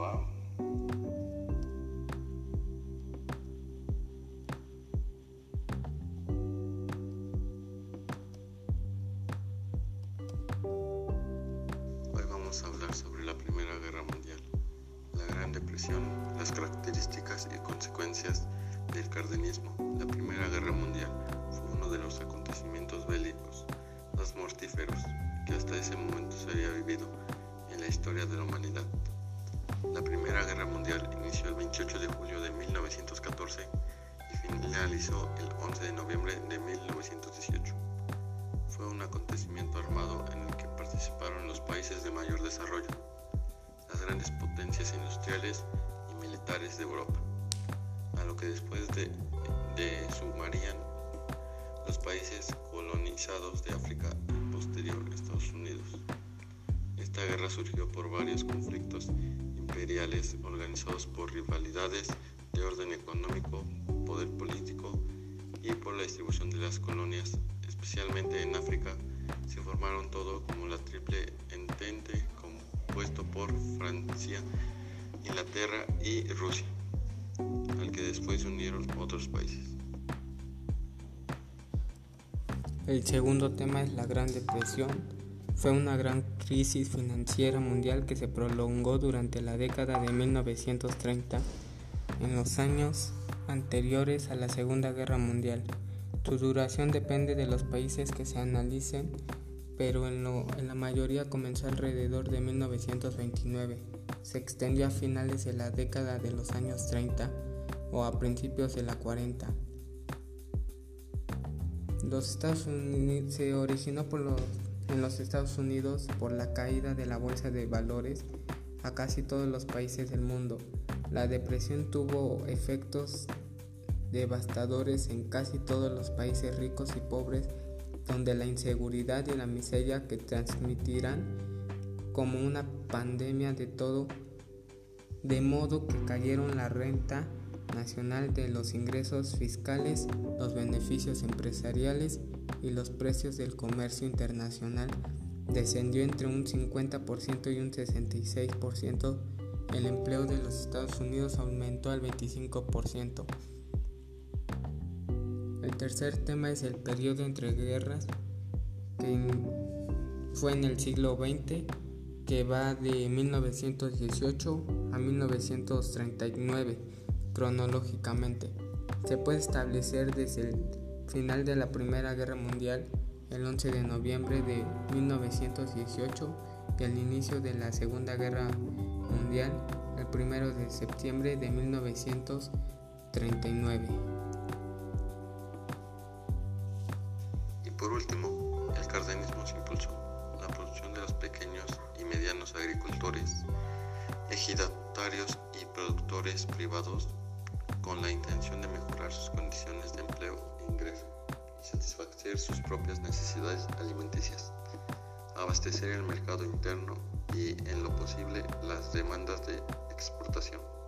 Wow. Hoy vamos a hablar sobre la Primera Guerra Mundial, la Gran Depresión, las características y consecuencias del cardenismo. La Primera Guerra Mundial fue uno de los acontecimientos bélicos más mortíferos que hasta ese momento se había vivido en la historia de la humanidad. Mundial inició el 28 de julio de 1914 y finalizó el 11 de noviembre de 1918. Fue un acontecimiento armado en el que participaron los países de mayor desarrollo, las grandes potencias industriales y militares de Europa, a lo que después de, de sumarían los países colonizados de África y posterior Estados Unidos. Esta guerra surgió por varios conflictos organizados por rivalidades de orden económico, poder político y por la distribución de las colonias, especialmente en África, se formaron todo como la triple entente compuesto por Francia, Inglaterra y Rusia, al que después se unieron otros países. El segundo tema es la Gran Depresión. Fue una gran crisis financiera mundial que se prolongó durante la década de 1930 en los años anteriores a la Segunda Guerra Mundial. Su duración depende de los países que se analicen, pero en, la mayoría comenzó alrededor de 1929. Se extendió a finales de la década de los años 30 o a principios de la 40. Los Estados Unidos se originó por los, en los Estados Unidos por la caída de la bolsa de valores a casi todos los países del mundo. La depresión tuvo efectos devastadores en casi todos los países ricos y pobres, donde la inseguridad y la miseria que transmitirán como una pandemia de todo, de modo que cayeron la renta nacional de los ingresos fiscales, los beneficios empresariales y los precios del comercio internacional descendió entre un 50% y un 66%, el empleo de los Estados Unidos aumentó al 25%. El tercer tema es el periodo entre guerras, que fue en el siglo XX, que va de 1918 a 1939 cronológicamente. Se puede establecer desde el final de la Primera Guerra Mundial, el 11 de noviembre de 1918, y el inicio de la Segunda Guerra Mundial, el 1 de septiembre de 1939. Y por último, el cardenismo se impulsó la producción de los pequeños y medianos agricultores, ejidatarios y productores privados con la intención de mejorar sus condiciones de empleo e ingreso y satisfacer sus propias necesidades alimenticias, abastecer el mercado interno y, en lo posible, las demandas de exportación.